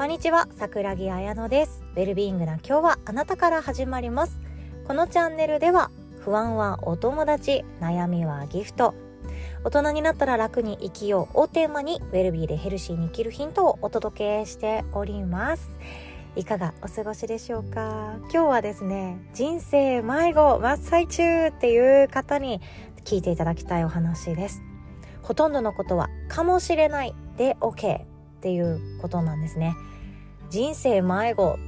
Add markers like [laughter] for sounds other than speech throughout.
こんにちは桜木彩乃です。ウェルビーイングな今日はあなたから始まります。このチャンネルでは不安はお友達悩みはギフト。大人になったら楽に生きようをテーマにウェルビーでヘルシーに生きるヒントをお届けしております。いかがお過ごしでしょうか？今日はですね人生迷子真っ最中っていう方に聞いていただきたいお話です。ほとんどのことはかもしれないで OK っていうことなんですね。人生迷子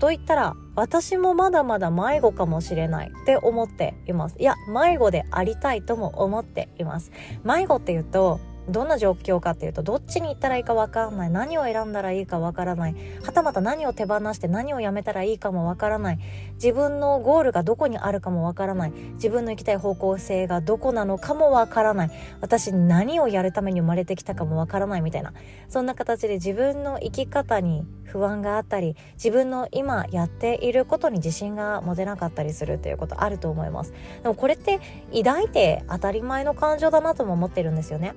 と言ったら私もまだまだ迷子かもしれない。って思っています。いや迷子でありたいとも思っています。迷子っていうとどんな状況かっていうとどっちに行ったらいいか分からない。何を選んだらいいか分からない。はたまた何を手放して何をやめたらいいかも分からない。自分のゴールがどこにあるかも分からない。自分の行きたい方向性がどこなのかも分からない。私何をやるために生まれてきたかも分からないみたいな。そんな形で自分の生き方に不安があったり自分の今やっていることに自信が持てなかったりするということあると思います。でもこれって抱いて当たり前の感情だなとも思ってるんですよね。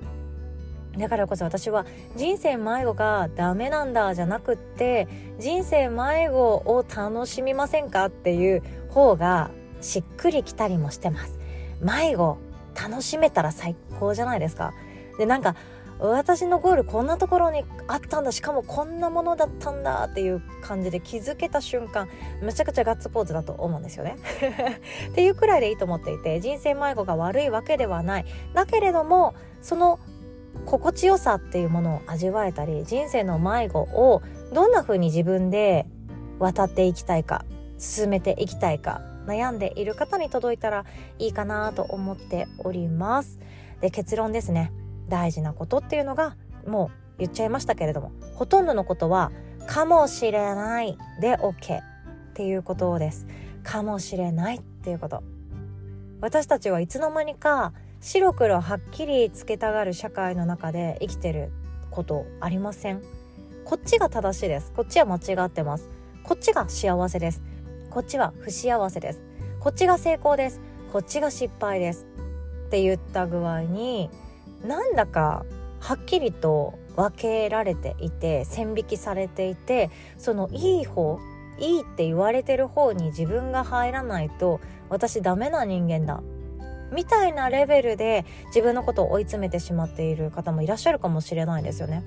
だからこそ私は人生迷子がダメなんだじゃなくって人生迷子を楽しみませんかっていう方がしっくりきたりもしてます。迷子楽しめたら最高じゃないですか。でなんか私のゴールこんなところにあったんだしかもこんなものだったんだっていう感じで気づけた瞬間めちゃくちゃガッツポーズだと思うんですよね。[laughs] っていうくらいでいいと思っていて人生迷子が悪いわけではない。だけれどもその心地よさっていうものを味わえたり人生の迷子をどんな風に自分で渡っていきたいか進めていきたいか悩んでいる方に届いたらいいかなと思っております。で結論ですね。大事なことっていうのがもう言っちゃいましたけれどもほとんどのことはかもしれないで OK っていうことです。かもしれないっていうこと。私たちはいつの間にか白黒はっきりつけたがる社会の中で生きてることありません。こっちが正しいです。こっちは間違ってます。こっちが幸せです。こっちは不幸せです。こっちが成功です。こっちが失敗です。って言った具合になんだかはっきりと分けられていて線引きされていてそのいい方いいって言われてる方に自分が入らないと私ダメな人間だ。みたいなレベルで自分のことを追い詰めてしまっている方もいらっしゃるかもしれないですよね。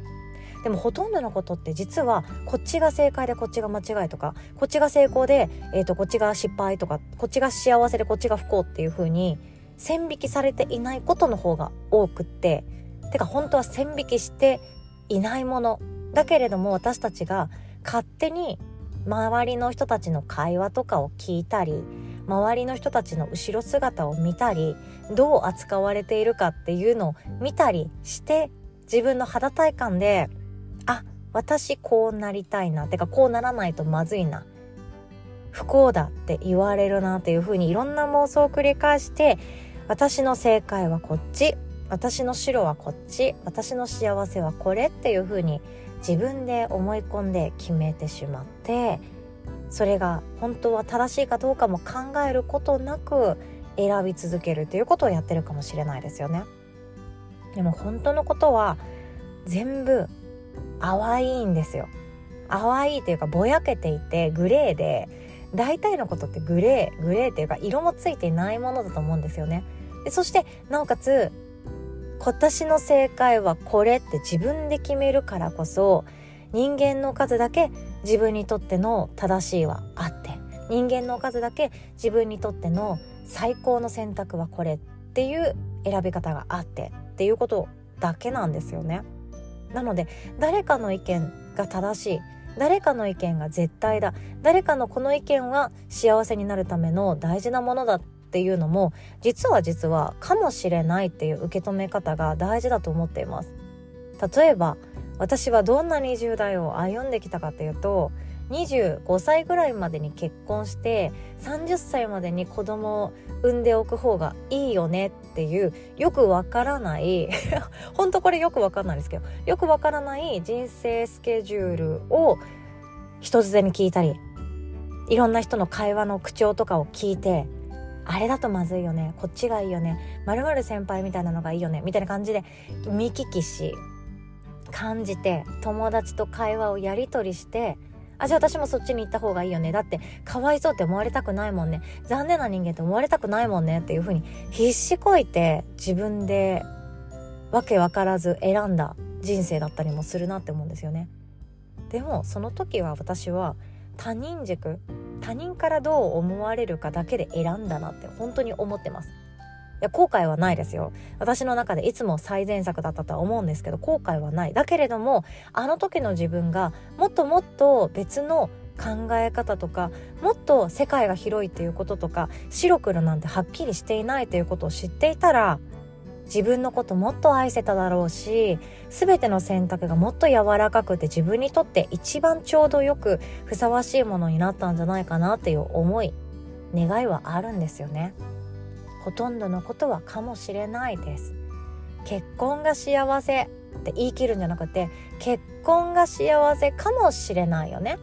でもほとんどのことって実はこっちが正解でこっちが間違いとかこっちが成功で、えー、とこっちが失敗とかこっちが幸せでこっちが不幸っていう風に線引きされていないことの方が多くっててか本当は線引きしていないものだけれども私たちが勝手に周りの人たちの会話とかを聞いたり周りの人たちの後ろ姿を見たりどう扱われているかっていうのを見たりして自分の肌体感であ私こうなりたいなてかこうならないとまずいな不幸だって言われるなっていうふうにいろんな妄想を繰り返して私の正解はこっち私の白はこっち私の幸せはこれっていうふうに自分で思い込んで決めてしまってそれが本当は正しいかどうかも考えることなく選び続けるということをやってるかもしれないですよね。でも本当のことは全部淡いんですよ。淡いというかぼやけていてグレーで大体のことってグレーグレーっていうか色もついていないものだと思うんですよね。でそしてなおかつ今年の正解はこれって自分で決めるからこそ人間の数だけ自分にとっての正しいはあって人間の数だけ自分にとっての最高の選択はこれっていう選び方があってっていうことだけなんですよね。なので誰かの意見が正しい誰かの意見が絶対だ誰かのこの意見は幸せになるための大事なものだっていうのも実は実はかもしれないっていう受け止め方が大事だと思っています。例えば私はどんな20代を歩んできたかというと25歳ぐらいまでに結婚して30歳までに子供を産んでおく方がいいよねっていうよくわからない [laughs] 本当これよくわかんないですけどよくわからない人生スケジュールを人づてに聞いたりいろんな人の会話の口調とかを聞いてあれだとまずいよねこっちがいいよねまる先輩みたいなのがいいよねみたいな感じで見聞きし感じて友達と会話をやり取りしてあじゃあ私もそっちに行った方がいいよね。だってかわいそうって思われたくないもんね。残念な人間って思われたくないもんねっていう風に必死こいて自分でわけわからず選んだ人生だったりもするなって思うんですよね。でもその時は私は他人軸他人からどう思われるかだけで選んだなって本当に思ってます。いや後悔はないですよ私の中でいつも最善策だったとは思うんですけど後悔はないだけれどもあの時の自分がもっともっと別の考え方とかもっと世界が広いっていうこととか白黒なんてはっきりしていないということを知っていたら自分のこともっと愛せただろうし全ての選択がもっと柔らかくて自分にとって一番ちょうどよくふさわしいものになったんじゃないかなっていう思い願いはあるんですよね。ほとんどのことはかもしれないです。結婚が幸せって言い切るんじゃなくて結婚が幸せかもしれないよね。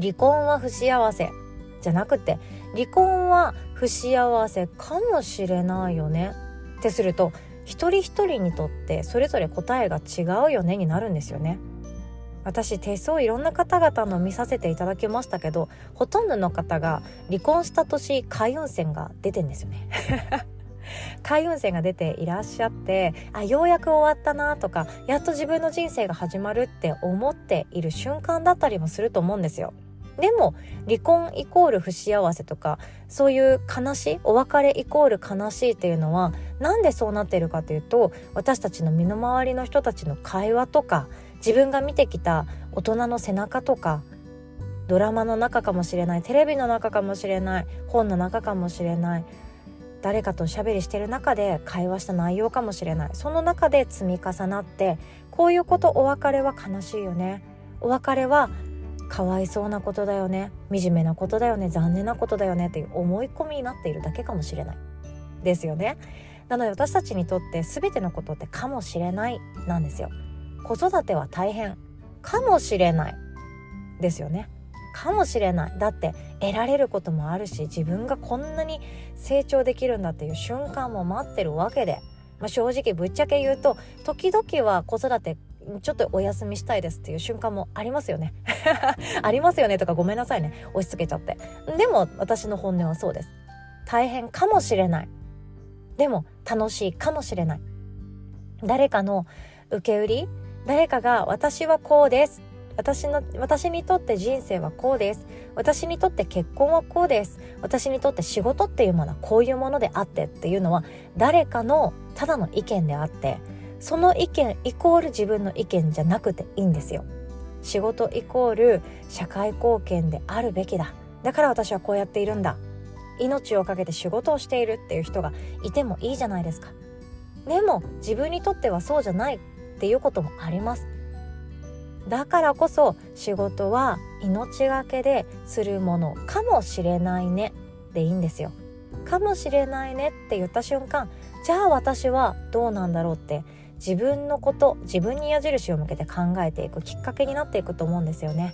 離婚は不幸せじゃなくて離婚は不幸せかもしれないよね。ってすると一人一人にとってそれぞれ答えが違うよねになるんですよね。私手相いろんな方々の見させていただきましたけどほとんどの方が離婚した年開運線が出てんですよね [laughs] 開運線が出ていらっしゃってあようやく終わったなとかやっと自分の人生が始まるって思っている瞬間だったりもすると思うんですよ。でも離婚イコール不幸せとかそういう悲しいお別れイコール悲しいっていうのはなんでそうなっているかというと私たちの身の回りの人たちの会話とか自分が見てきた大人の背中とかドラマの中かもしれないテレビの中かもしれない本の中かもしれない誰かとおしゃべりしてる中で会話した内容かもしれないその中で積み重なってこういうことお別れは悲しいよね。お別れはかわいそうなことだよね。惨めなことだよね。残念なことだよね。っていう思い込みになっているだけかもしれない。ですよね。なので私たちにとって全てのことってかもしれないなんですよ。子育ては大変。かもしれない。ですよね。かもしれない。だって得られることもあるし自分がこんなに成長できるんだっていう瞬間も待ってるわけで、まあ、正直ぶっちゃけ言うと時々は子育てちょっとお休みしたいですっていう瞬間もありますよね。[laughs] ありますよね。とかごめんなさいね。押し付けちゃって。でも私の本音はそうです。大変かもしれない。でも楽しいかもしれない。誰かの受け売り誰かが私はこうです。私の私にとって人生はこうです。私にとって結婚はこうです。私にとって仕事っていうものはこういうものであってっていうのは誰かのただの意見であってその意見イコール自分の意見じゃなくていいんですよ。仕事イコール社会貢献であるべきだ。だから私はこうやっているんだ。命を懸けて仕事をしているっていう人がいてもいいじゃないですか。でも自分にとってはそうじゃない。っていうこともあります。だからこそ仕事は命がけでするものかもしれないね。でいいんですよ。かもしれないねって言った瞬間じゃあ私はどうなんだろうって自分のこと自分に矢印を向けて考えていくきっかけになっていくと思うんですよね。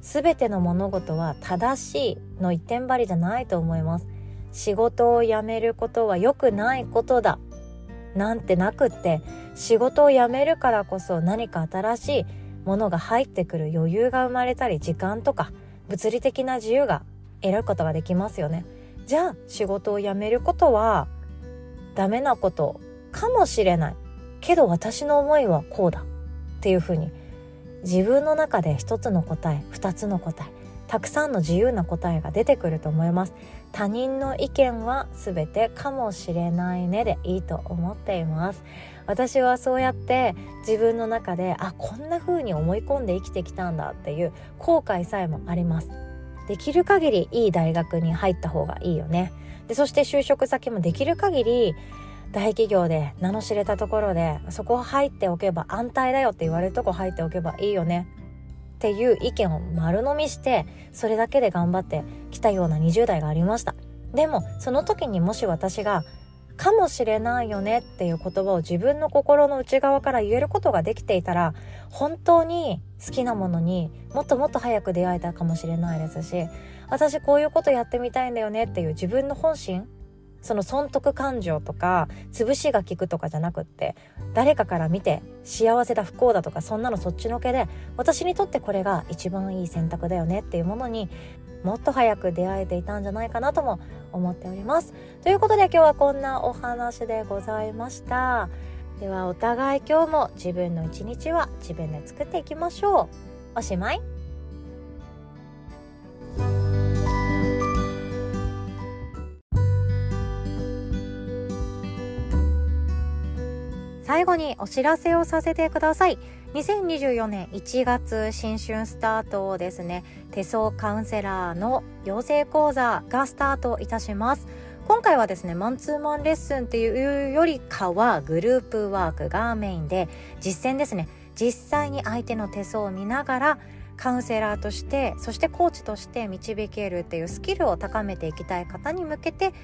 全ての物事は正しいの一点張りじゃないと思います。仕事を辞めることは良くないことだ。なんてなくって仕事を辞めるからこそ何か新しいものが入ってくる余裕が生まれたり時間とか物理的な自由が得ることができますよね。じゃあ仕事を辞めることはダメなことかもしれない。けど私の思いはこうだ。っていうふうに自分の中で一つの答え二つの答えたくさんの自由な答えが出てくると思います。他人の意見は全てかもしれないねでいいと思っています。私はそうやって自分の中であこんな風に思い込んで生きてきたんだっていう後悔さえもあります。できる限りいい大学に入った方がいいよね。でそして就職先もできる限り大企業で名の知れたところでそこ入っておけば安泰だよって言われるとこ入っておけばいいよね。っていう意見を丸飲みしてそれだけで頑張ってきたような20代がありました。でもその時にもし私がかもしれないよねっていう言葉を自分の心の内側から言えることができていたら本当に好きなものにもっともっと早く出会えたかもしれないですし私こういうことやってみたいんだよねっていう自分の本心その損得感情とか潰しが効くとかじゃなくって誰かから見て幸せだ不幸だとかそんなのそっちのけで私にとってこれが一番いい選択だよねっていうものにもっと早く出会えていたんじゃないかなとも思っております。ということで今日はこんなお話でございました。ではお互い今日も自分の一日は自分で作っていきましょう。おしまい最後にお知らせをさせてください。2024年1月新春スタートですね。手相カウンセラーの養成講座がスタートいたします。今回はですねマンツーマンレッスンっていうよりかはグループワークがメインで実践ですね。実際に相手の手相を見ながらカウンセラーとしてそしてコーチとして導けるっていうスキルを高めていきたい方に向けて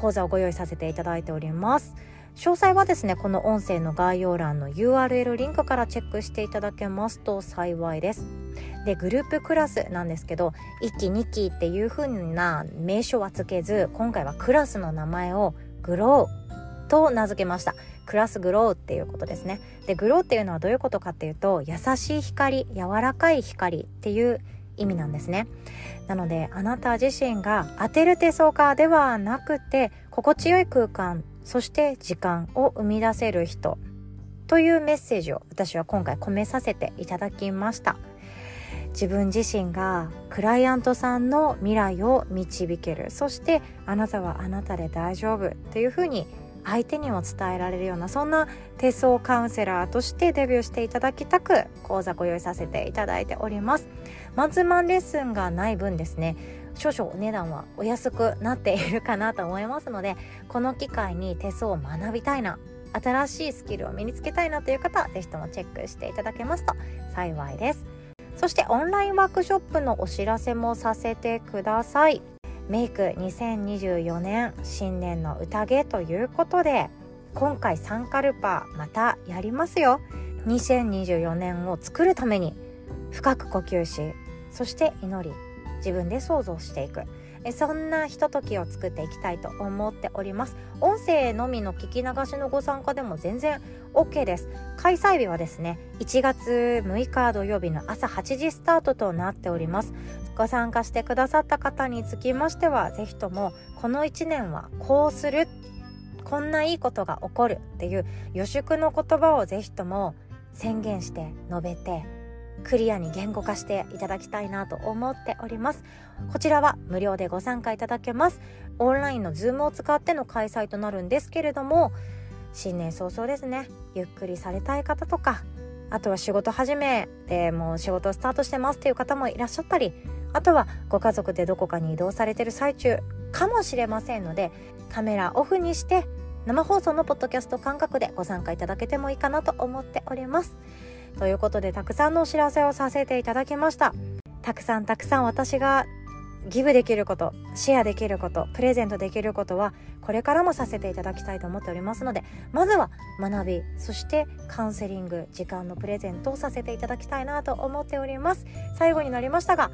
講座をご用意させていただいております。詳細はですねこの音声の概要欄の URL リンクからチェックしていただけますと幸いです。でグループクラスなんですけど1期2期っていう風な名称はつけず今回はクラスの名前をグローと名付けました。クラスグローっていうことですね。でグローっていうのはどういうことかっていうと優しい光柔らかい光っていう意味なんですね。なのであなた自身が当てる手相家ではなくて心地よい空間そして時間を生み出せる人。というメッセージを私は今回込めさせていただきました。自分自身がクライアントさんの未来を導ける。そしてあなたはあなたで大丈夫。というふうに相手にも伝えられるようなそんな手相カウンセラーとしてデビューしていただきたく講座ご用意させていただいております。マンツーマンレッスンがない分ですね。少々お値段はお安くなっているかなと思いますのでこの機会に手相を学びたいな新しいスキルを身につけたいなという方は是非ともチェックしていただけますと幸いです。そしてオンラインワークショップのお知らせもさせてください。メイク2024年新年の宴ということで今回サンカルパまたやりますよ。2024年を作るために深く呼吸しそして祈り自分で想像していく。そんなひとときを作っていきたいと思っております。音声のみの聞き流しのご参加でも全然 OK です。開催日はですね1月6日土曜日の朝8時スタートとなっております。ご参加してくださった方につきましては是非ともこの1年はこうする。こんないいことが起こるっていう予祝の言葉を是非とも宣言して述べてクリアに言語化していただきたいなと思っております。こちらは無料でご参加いただけます。オンラインのズームを使っての開催となるんですけれども新年早々ですね。ゆっくりされたい方とかあとは仕事始めでもう仕事スタートしてますっていう方もいらっしゃったりあとはご家族でどこかに移動されてる最中かもしれませんのでカメラオフにして生放送のポッドキャスト感覚でご参加いただけてもいいかなと思っております。ということでたくさんのお知らせをさせていただきました。たくさんたくさん私がギブできることシェアできることプレゼントできることはこれからもさせていただきたいと思っておりますのでまずは学びそしてカウンセリング時間のプレゼントをさせていただきたいなと思っております。最後になりましたが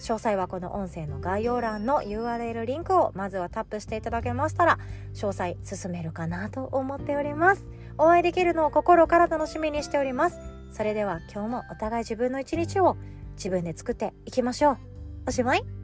詳細はこの音声の概要欄の URL リンクをまずはタップしていただけましたら詳細進めるかなと思っております。お会いできるのを心から楽しみにしております。それでは今日もお互い自分の一日を自分で作っていきましょう。おしまい。